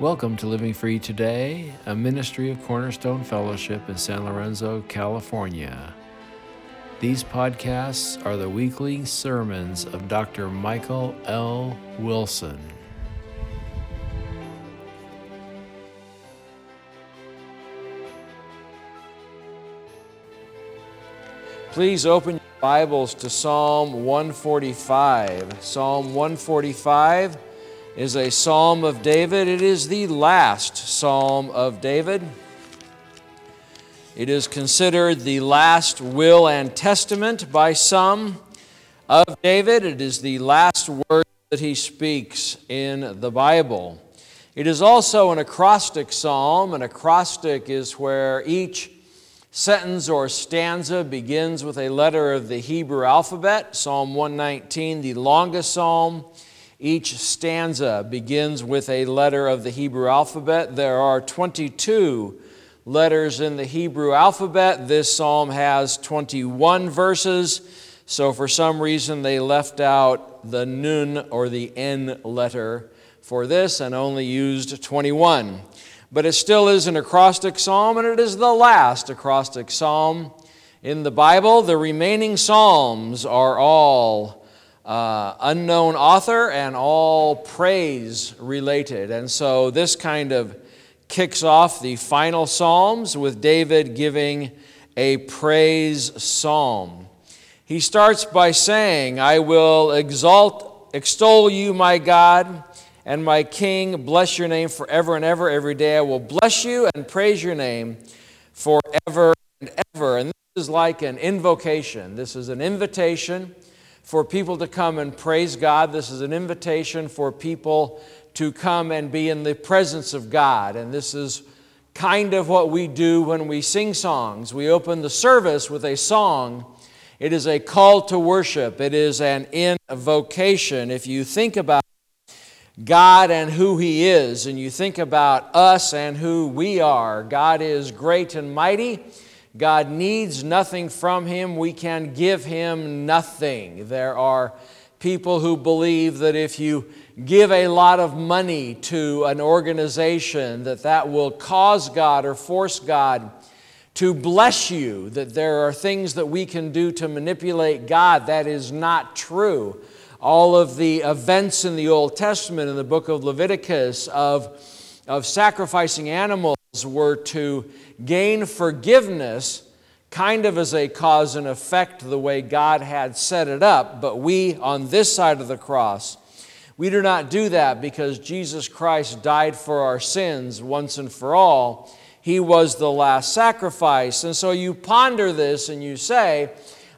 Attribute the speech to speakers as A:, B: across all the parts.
A: Welcome to Living Free Today, a ministry of Cornerstone Fellowship in San Lorenzo, California. These podcasts are the weekly sermons of Dr. Michael L. Wilson. Please open your Bibles to Psalm 145. Psalm 145 is a psalm of David. It is the last psalm of David. It is considered the last will and testament by some of David. It is the last word that he speaks in the Bible. It is also an acrostic psalm. An acrostic is where each sentence or stanza begins with a letter of the Hebrew alphabet. Psalm 119, the longest psalm each stanza begins with a letter of the Hebrew alphabet. There are 22 letters in the Hebrew alphabet. This psalm has 21 verses, so for some reason they left out the nun or the n letter for this and only used 21. But it still is an acrostic psalm, and it is the last acrostic psalm in the Bible. The remaining psalms are all uh, unknown author and all praise related. And so this kind of kicks off the final Psalms with David giving a praise psalm. He starts by saying, I will exalt, extol you, my God and my King. Bless your name forever and ever. Every day I will bless you and praise your name forever and ever. And this is like an invocation. This is an invitation for people to come and praise God. This is an invitation for people to come and be in the presence of God. And this is kind of what we do when we sing songs. We open the service with a song. It is a call to worship, it is an invocation. If you think about God and who He is, and you think about us and who we are, God is great and mighty. God needs nothing from him. We can give him nothing. There are people who believe that if you give a lot of money to an organization that that will cause God or force God to bless you, that there are things that we can do to manipulate God. That is not true. All of the events in the Old Testament, in the book of Leviticus, of, of sacrificing animals were to gain forgiveness kind of as a cause and effect the way God had set it up, but we on this side of the cross, we do not do that because Jesus Christ died for our sins once and for all. He was the last sacrifice. And so you ponder this and you say,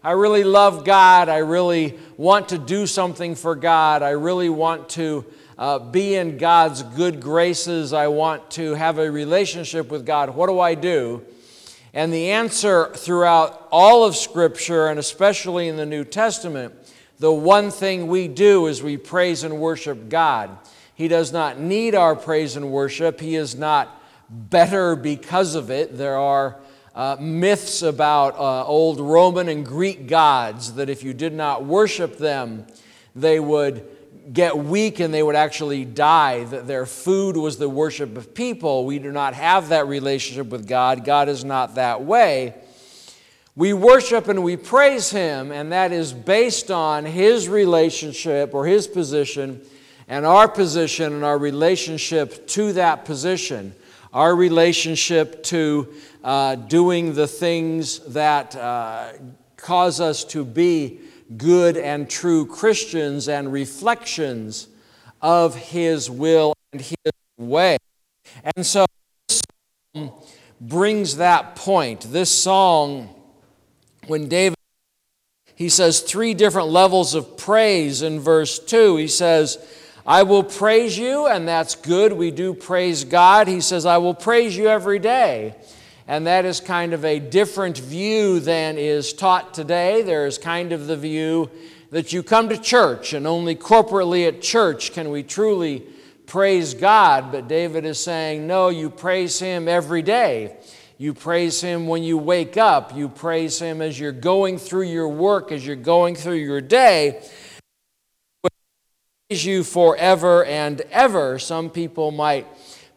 A: I really love God. I really want to do something for God. I really want to uh, be in God's good graces. I want to have a relationship with God. What do I do? And the answer throughout all of Scripture, and especially in the New Testament, the one thing we do is we praise and worship God. He does not need our praise and worship, He is not better because of it. There are uh, myths about uh, old Roman and Greek gods that if you did not worship them, they would get weak and they would actually die, that their food was the worship of people. We do not have that relationship with God. God is not that way. We worship and we praise Him, and that is based on His relationship or His position and our position and our relationship to that position, our relationship to uh, doing the things that uh, cause us to be good and true Christians and reflections of His will and His way. And so this song brings that point. This song, when David he says three different levels of praise in verse 2. He says, I will praise you, and that's good. We do praise God. He says, I will praise you every day and that is kind of a different view than is taught today. There is kind of the view that you come to church and only corporately at church can we truly praise God. But David is saying, no, you praise Him every day. You praise Him when you wake up. You praise Him as you're going through your work, as you're going through your day. Praise you forever and ever. Some people might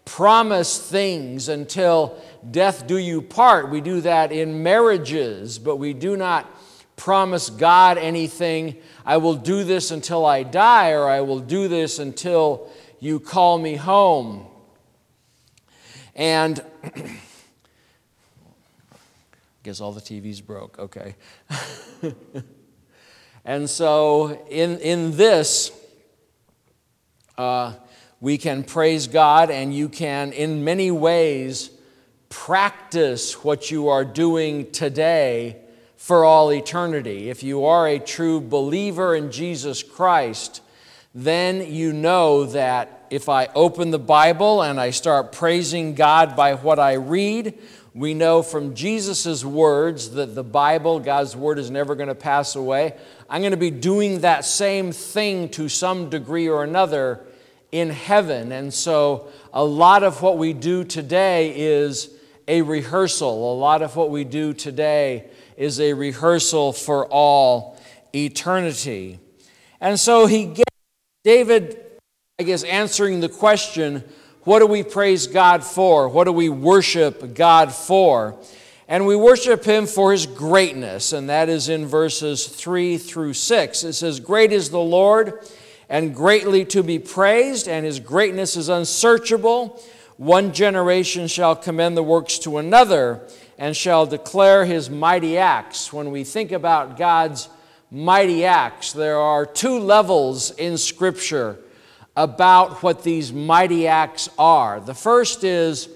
A: promise things until death do you part. We do that in marriages, but we do not promise God anything. I will do this until I die, or I will do this until you call me home. And I guess all the TVs broke, okay. and so, in, in this, uh, we can praise God, and you can, in many ways, practice what you are doing today for all eternity. If you are a true believer in Jesus Christ, then you know that if I open the Bible and I start praising God by what I read, we know from Jesus' words that the Bible, God's Word, is never going to pass away. I'm going to be doing that same thing to some degree or another in heaven. And so, a lot of what we do today is a rehearsal. A lot of what we do today is a rehearsal for all eternity. And so, he David, I guess, answering the question what do we praise God for? What do we worship God for? And we worship Him for His greatness, and that is in verses 3 through 6. It says, Great is the Lord, and greatly to be praised, and His greatness is unsearchable. One generation shall commend the works to another, and shall declare His mighty acts. When we think about God's mighty acts. There are two levels in Scripture about what these mighty acts are. The first is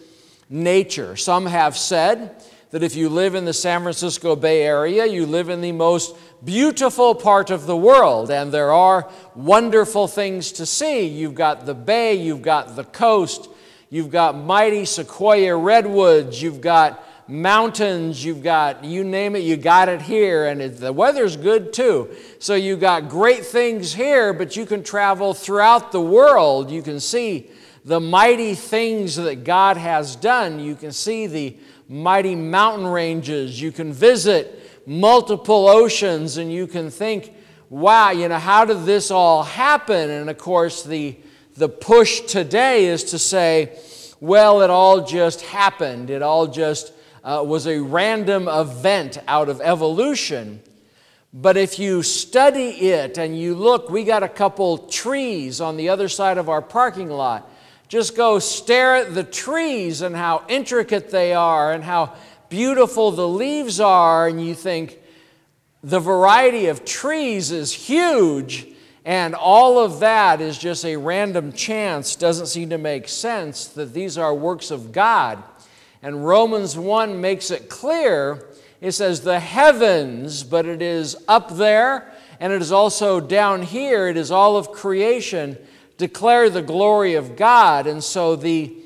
A: nature. Some have said that if you live in the San Francisco Bay Area, you live in the most beautiful part of the world, and there are wonderful things to see. You've got the bay, you've got the coast, you've got mighty sequoia redwoods, you've got mountains, you've got, you name it, you got it here, and it, the weather's good too. So you've got great things here, but you can travel throughout the world. You can see the mighty things that God has done. You can see the mighty mountain ranges. You can visit multiple oceans, and you can think, wow, you know, how did this all happen? And of course, the, the push today is to say, well, it all just happened. It all just uh, was a random event out of evolution. But if you study it and you look, we got a couple trees on the other side of our parking lot. Just go stare at the trees and how intricate they are and how beautiful the leaves are, and you think the variety of trees is huge, and all of that is just a random chance. Doesn't seem to make sense that these are works of God. And Romans 1 makes it clear. It says the heavens, but it is up there and it is also down here. It is all of creation declare the glory of God. And so the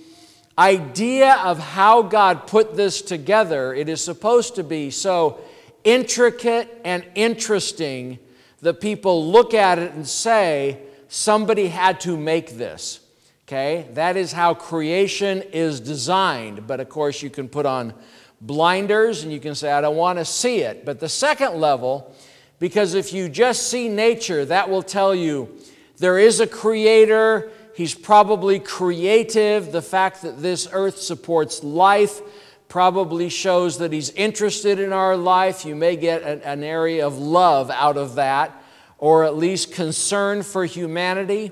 A: idea of how God put this together, it is supposed to be so intricate and interesting that people look at it and say, somebody had to make this. Okay? That is how creation is designed. But of course, you can put on blinders and you can say, I don't want to see it. But the second level, because if you just see nature, that will tell you there is a creator, he's probably creative. The fact that this earth supports life probably shows that he's interested in our life. You may get an, an area of love out of that, or at least concern for humanity.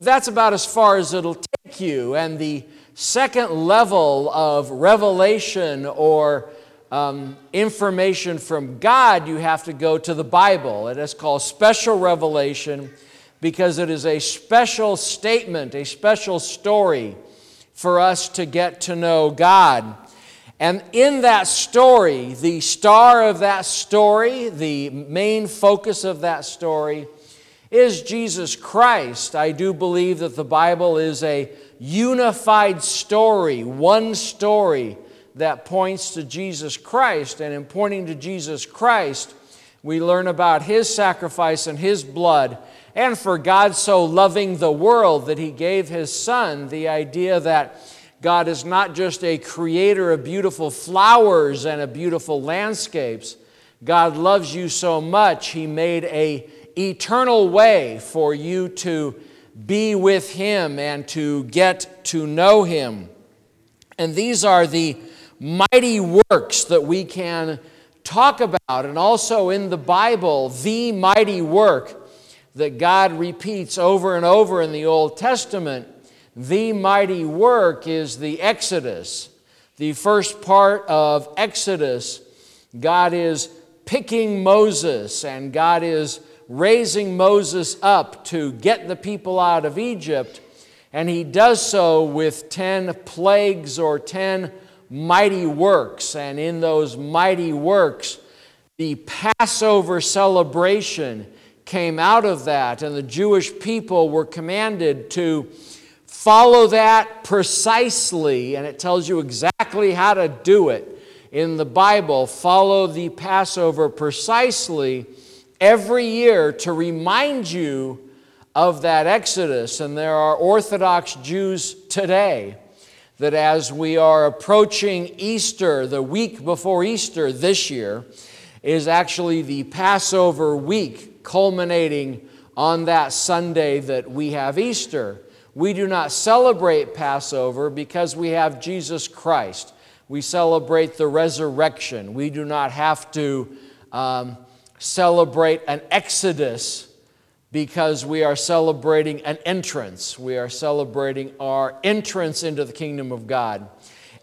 A: That's about as far as it'll take you. And the second level of revelation or um, information from God, you have to go to the Bible. It is called special revelation because it is a special statement, a special story for us to get to know God. And in that story, the star of that story, the main focus of that story, is Jesus Christ. I do believe that the Bible is a unified story, one story that points to Jesus Christ. And in pointing to Jesus Christ, we learn about his sacrifice and his blood. And for God so loving the world that he gave his son, the idea that God is not just a creator of beautiful flowers and of beautiful landscapes. God loves you so much, he made a eternal way for you to be with Him and to get to know Him. And these are the mighty works that we can talk about, and also in the Bible, the mighty work that God repeats over and over in the Old Testament. The mighty work is the Exodus. The first part of Exodus, God is picking Moses and God is raising Moses up to get the people out of Egypt. And he does so with 10 plagues or 10 mighty works. And in those mighty works, the Passover celebration came out of that, and the Jewish people were commanded to follow that precisely, and it tells you exactly how to do it in the Bible. Follow the Passover precisely every year to remind you of that Exodus. And there are Orthodox Jews today that as we are approaching Easter, the week before Easter this year, is actually the Passover week, culminating on that Sunday that we have Easter. We do not celebrate Passover because we have Jesus Christ. We celebrate the resurrection. We do not have to um, celebrate an exodus because we are celebrating an entrance. We are celebrating our entrance into the kingdom of God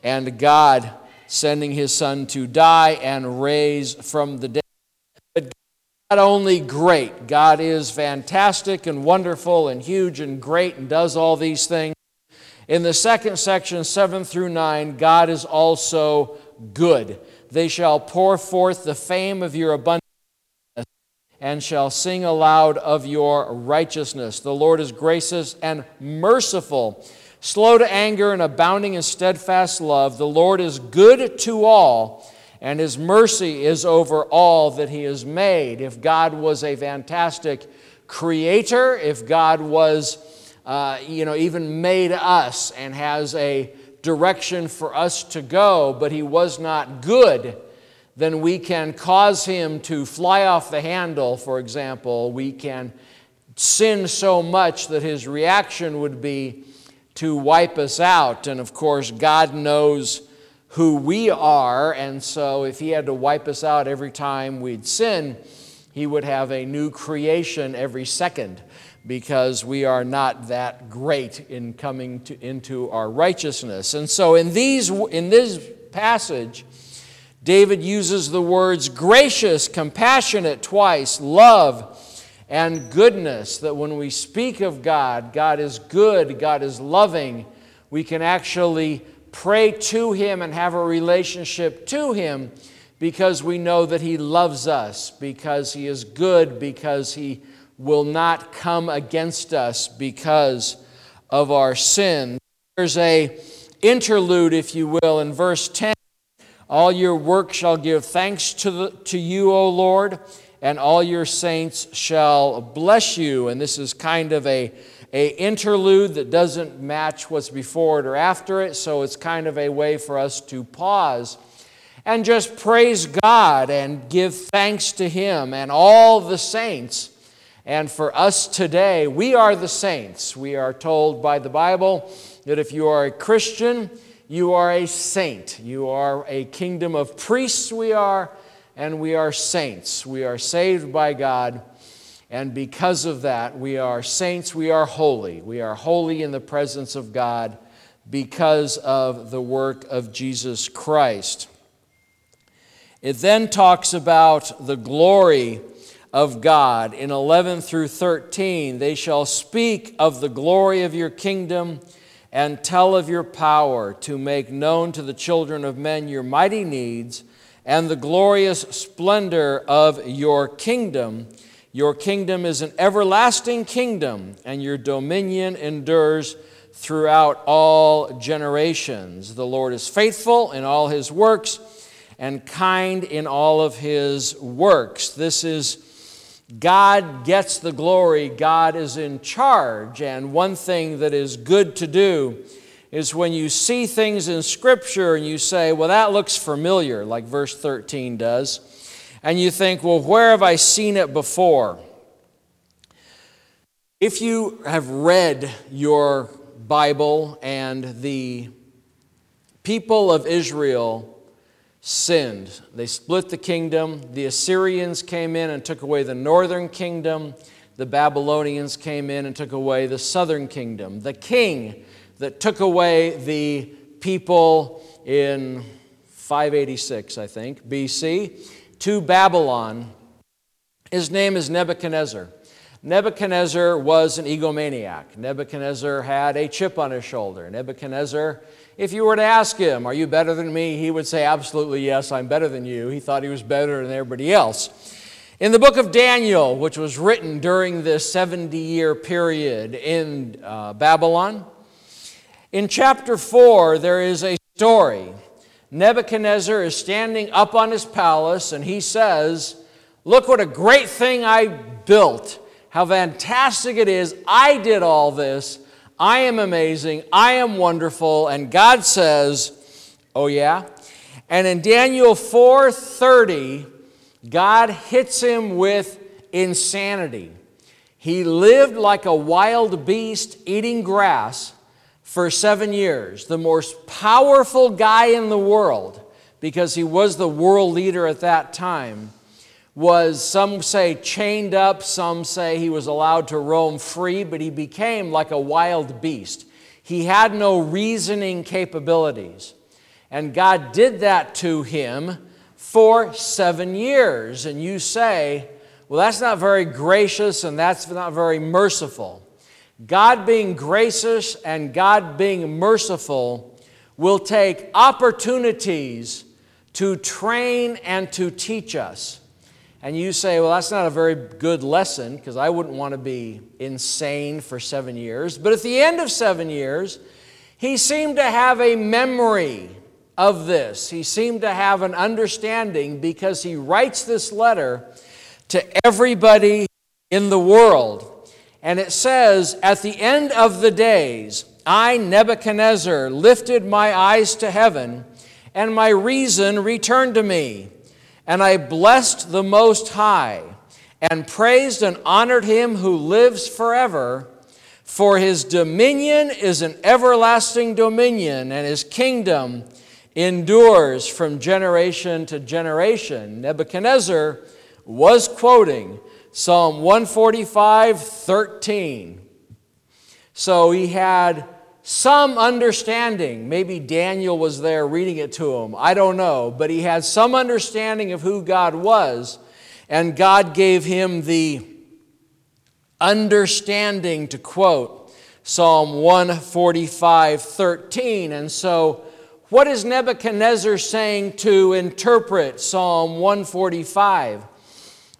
A: and God sending his son to die and raise from the dead. But not only great, God is fantastic and wonderful and huge and great and does all these things. In the second section, 7 through 9, God is also good. They shall pour forth the fame of your abundance and shall sing aloud of your righteousness. The Lord is gracious and merciful, slow to anger and abounding in steadfast love. The Lord is good to all, and his mercy is over all that he has made. If God was a fantastic creator, if God was, uh, you know, even made us and has a direction for us to go, but he was not good then we can cause him to fly off the handle, for example. We can sin so much that his reaction would be to wipe us out. And of course, God knows who we are, and so if he had to wipe us out every time we'd sin, he would have a new creation every second because we are not that great in coming to, into our righteousness. And so in these in this passage, David uses the words gracious, compassionate twice, love, and goodness. That when we speak of God, God is good, God is loving, we can actually pray to Him and have a relationship to Him because we know that He loves us, because He is good, because He will not come against us because of our sin. There's a interlude, if you will, in verse 10 all your work shall give thanks to, the, to you, O Lord, and all your saints shall bless you. And this is kind of a, a interlude that doesn't match what's before it or after it, so it's kind of a way for us to pause and just praise God and give thanks to Him and all the saints. And for us today, we are the saints. We are told by the Bible that if you are a Christian, you are a saint. You are a kingdom of priests, we are, and we are saints. We are saved by God, and because of that, we are saints, we are holy. We are holy in the presence of God because of the work of Jesus Christ. It then talks about the glory of God. In 11 through 13, they shall speak of the glory of your kingdom and tell of your power to make known to the children of men your mighty needs and the glorious splendor of your kingdom. Your kingdom is an everlasting kingdom, and your dominion endures throughout all generations. The Lord is faithful in all his works and kind in all of his works. This is God gets the glory, God is in charge. And one thing that is good to do is when you see things in Scripture and you say, well, that looks familiar, like verse 13 does, and you think, well, where have I seen it before? If you have read your Bible and the people of Israel sinned, they split the kingdom. The Assyrians came in and took away the northern kingdom. The Babylonians came in and took away the southern kingdom. The king that took away the people in 586, I think, BC, to Babylon, his name is Nebuchadnezzar. Nebuchadnezzar was an egomaniac. Nebuchadnezzar had a chip on his shoulder. Nebuchadnezzar, if you were to ask him, Are you better than me? he would say, Absolutely, yes, I'm better than you. He thought he was better than everybody else. In the book of Daniel, which was written during this 70 year period in uh, Babylon, in chapter 4, there is a story. Nebuchadnezzar is standing up on his palace and he says, Look what a great thing I built how fantastic it is. I did all this. I am amazing. I am wonderful. And God says, Oh, yeah? And in Daniel 4:30, God hits him with insanity. He lived like a wild beast eating grass for seven years, the most powerful guy in the world, because he was the world leader at that time was, some say, chained up, some say he was allowed to roam free, but he became like a wild beast. He had no reasoning capabilities. And God did that to him for seven years. And you say, well, that's not very gracious and that's not very merciful. God being gracious and God being merciful will take opportunities to train and to teach us and you say, well, that's not a very good lesson because I wouldn't want to be insane for seven years. But at the end of seven years, he seemed to have a memory of this. He seemed to have an understanding because he writes this letter to everybody in the world. And it says, At the end of the days, I, Nebuchadnezzar, lifted my eyes to heaven, and my reason returned to me. And I blessed the Most High and praised and honored him who lives forever. For his dominion is an everlasting dominion, and his kingdom endures from generation to generation. Nebuchadnezzar was quoting Psalm 145 13. So he had some understanding. Maybe Daniel was there reading it to him. I don't know. But he had some understanding of who God was, and God gave him the understanding to quote Psalm 145 13. And so, what is Nebuchadnezzar saying to interpret Psalm 145?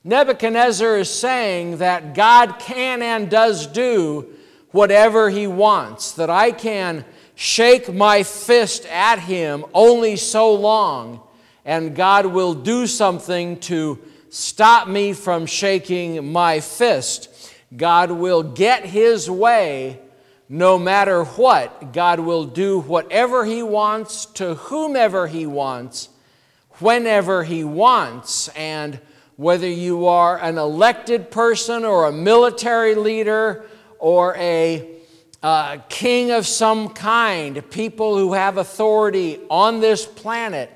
A: Nebuchadnezzar is saying that God can and does do whatever he wants, that I can shake my fist at him only so long, and God will do something to stop me from shaking my fist. God will get his way no matter what. God will do whatever he wants to whomever he wants, whenever he wants. And whether you are an elected person or a military leader or a uh, king of some kind, people who have authority on this planet,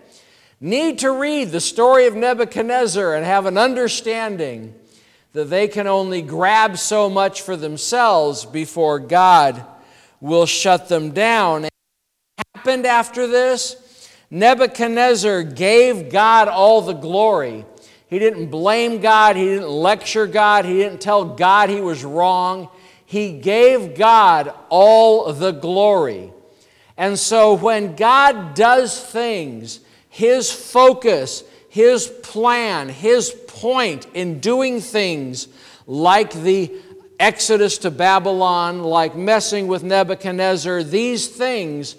A: need to read the story of Nebuchadnezzar and have an understanding that they can only grab so much for themselves before God will shut them down. And what happened after this? Nebuchadnezzar gave God all the glory. He didn't blame God, he didn't lecture God, he didn't tell God he was wrong he gave God all the glory. And so when God does things, his focus, his plan, his point in doing things like the Exodus to Babylon, like messing with Nebuchadnezzar, these things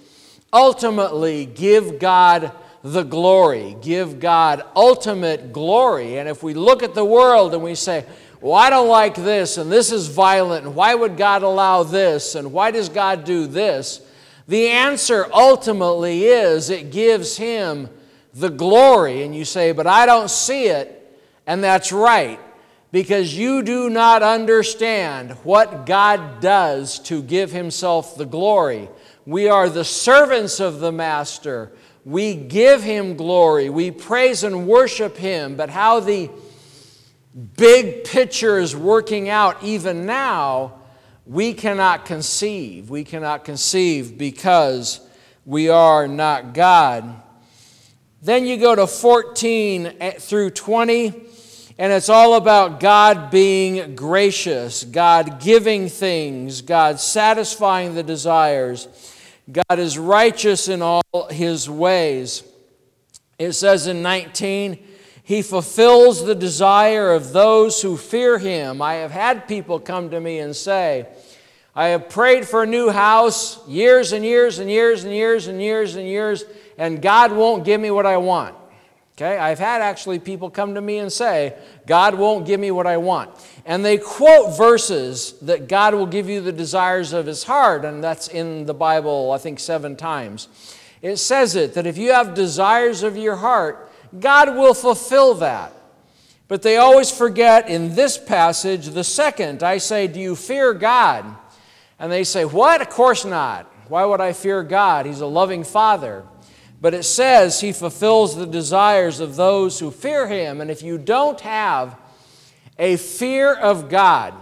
A: ultimately give God the glory, give God ultimate glory. And if we look at the world and we say, well, I don't like this, and this is violent, and why would God allow this, and why does God do this? The answer ultimately is it gives Him the glory. And you say, but I don't see it, and that's right. because you do not understand what God does to give Himself the glory. We are the servants of the Master. We give Him glory. We praise and worship Him. But how the big picture is working out even now, we cannot conceive. We cannot conceive because we are not God. Then you go to 14 eh, through 20, and it's all about God being gracious, God giving things, God satisfying the desires. God is righteous in all his ways. It says in 19, He fulfills the desire of those who fear Him. I have had people come to me and say, I have prayed for a new house years and years and years and years and years and years, and God won't give me what I want. Okay, I've had actually people come to me and say, God won't give me what I want. And they quote verses that God will give you the desires of his heart, and that's in the Bible, I think, seven times. It says it that if you have desires of your heart, God will fulfill that. But they always forget in this passage, the second, I say, Do you fear God? And they say, What? Of course not. Why would I fear God? He's a loving Father. But it says He fulfills the desires of those who fear Him. And if you don't have a fear of God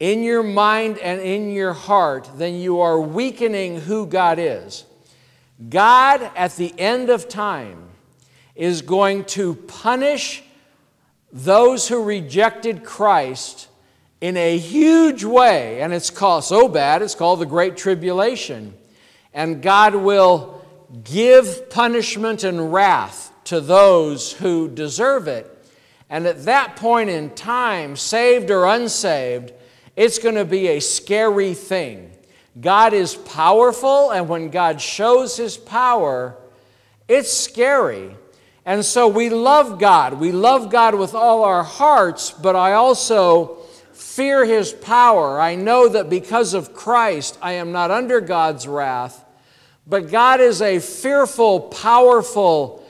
A: in your mind and in your heart, then you are weakening who God is. God, at the end of time, is going to punish those who rejected Christ in a huge way, and it's called so bad, it's called the Great Tribulation. And God will give punishment and wrath to those who deserve it. And at that point in time, saved or unsaved, it's going to be a scary thing. God is powerful, and when God shows his power, it's scary. And so we love God. We love God with all our hearts, but I also fear his power. I know that because of Christ, I am not under God's wrath, but God is a fearful, powerful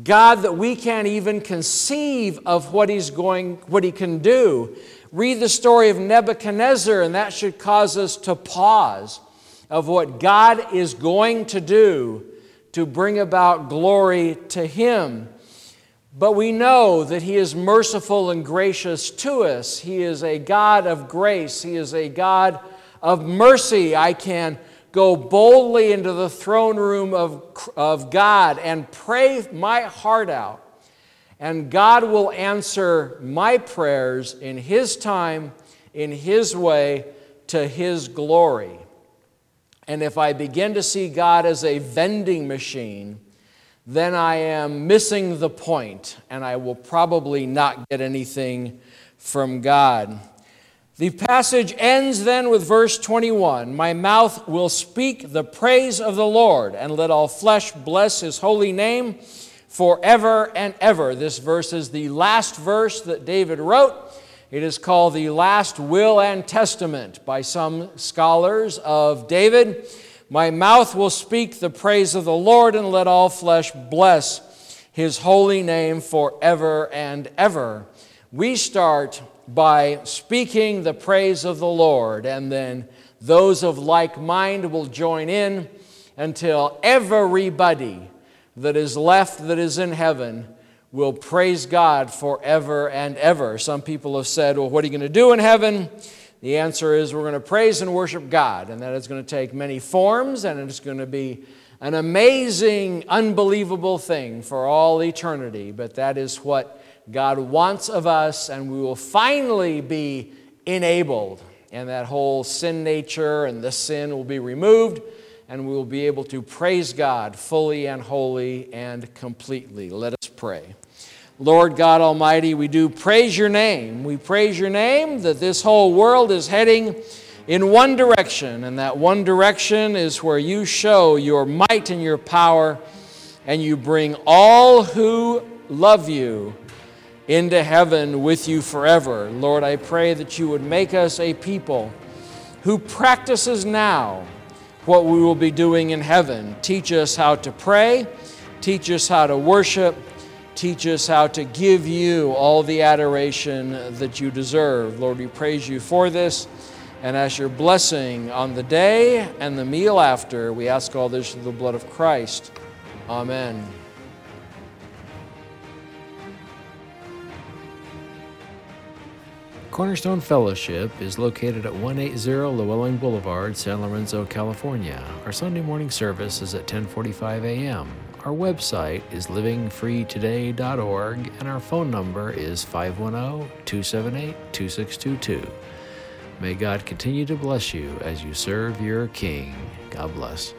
A: God that we can't even conceive of what he's going, what he can do. Read the story of Nebuchadnezzar, and that should cause us to pause of what God is going to do to bring about glory to him. But we know that He is merciful and gracious to us. He is a God of grace. He is a God of mercy. I can go boldly into the throne room of, of God and pray my heart out. And God will answer my prayers in His time, in His way, to His glory. And if I begin to see God as a vending machine, then I am missing the point and I will probably not get anything from God. The passage ends then with verse 21 My mouth will speak the praise of the Lord, and let all flesh bless his holy name forever and ever. This verse is the last verse that David wrote. It is called the last will and testament by some scholars of David. My mouth will speak the praise of the Lord, and let all flesh bless his holy name forever and ever. We start by speaking the praise of the Lord, and then those of like mind will join in until everybody that is left that is in heaven will praise God forever and ever. Some people have said, Well, what are you going to do in heaven? The answer is we're going to praise and worship God, and that is going to take many forms, and it's going to be an amazing, unbelievable thing for all eternity. But that is what God wants of us, and we will finally be enabled, and that whole sin nature and the sin will be removed, and we will be able to praise God fully and wholly and completely. Let pray. Lord God Almighty, we do praise your name. We praise your name that this whole world is heading in one direction, and that one direction is where you show your might and your power, and you bring all who love you into heaven with you forever. Lord, I pray that you would make us a people who practices now what we will be doing in heaven. Teach us how to pray, teach us how to worship teach us how to give you all the adoration that you deserve. Lord, we praise you for this. And as your blessing on the day and the meal after, we ask all this through the blood of Christ. Amen.
B: Cornerstone Fellowship is located at 180 Lewelling Boulevard, San Lorenzo, California. Our Sunday morning service is at 10:45 a.m. Our website is livingfreetoday.org and our phone number is 510-278-2622. May God continue to bless you as you serve your King. God bless.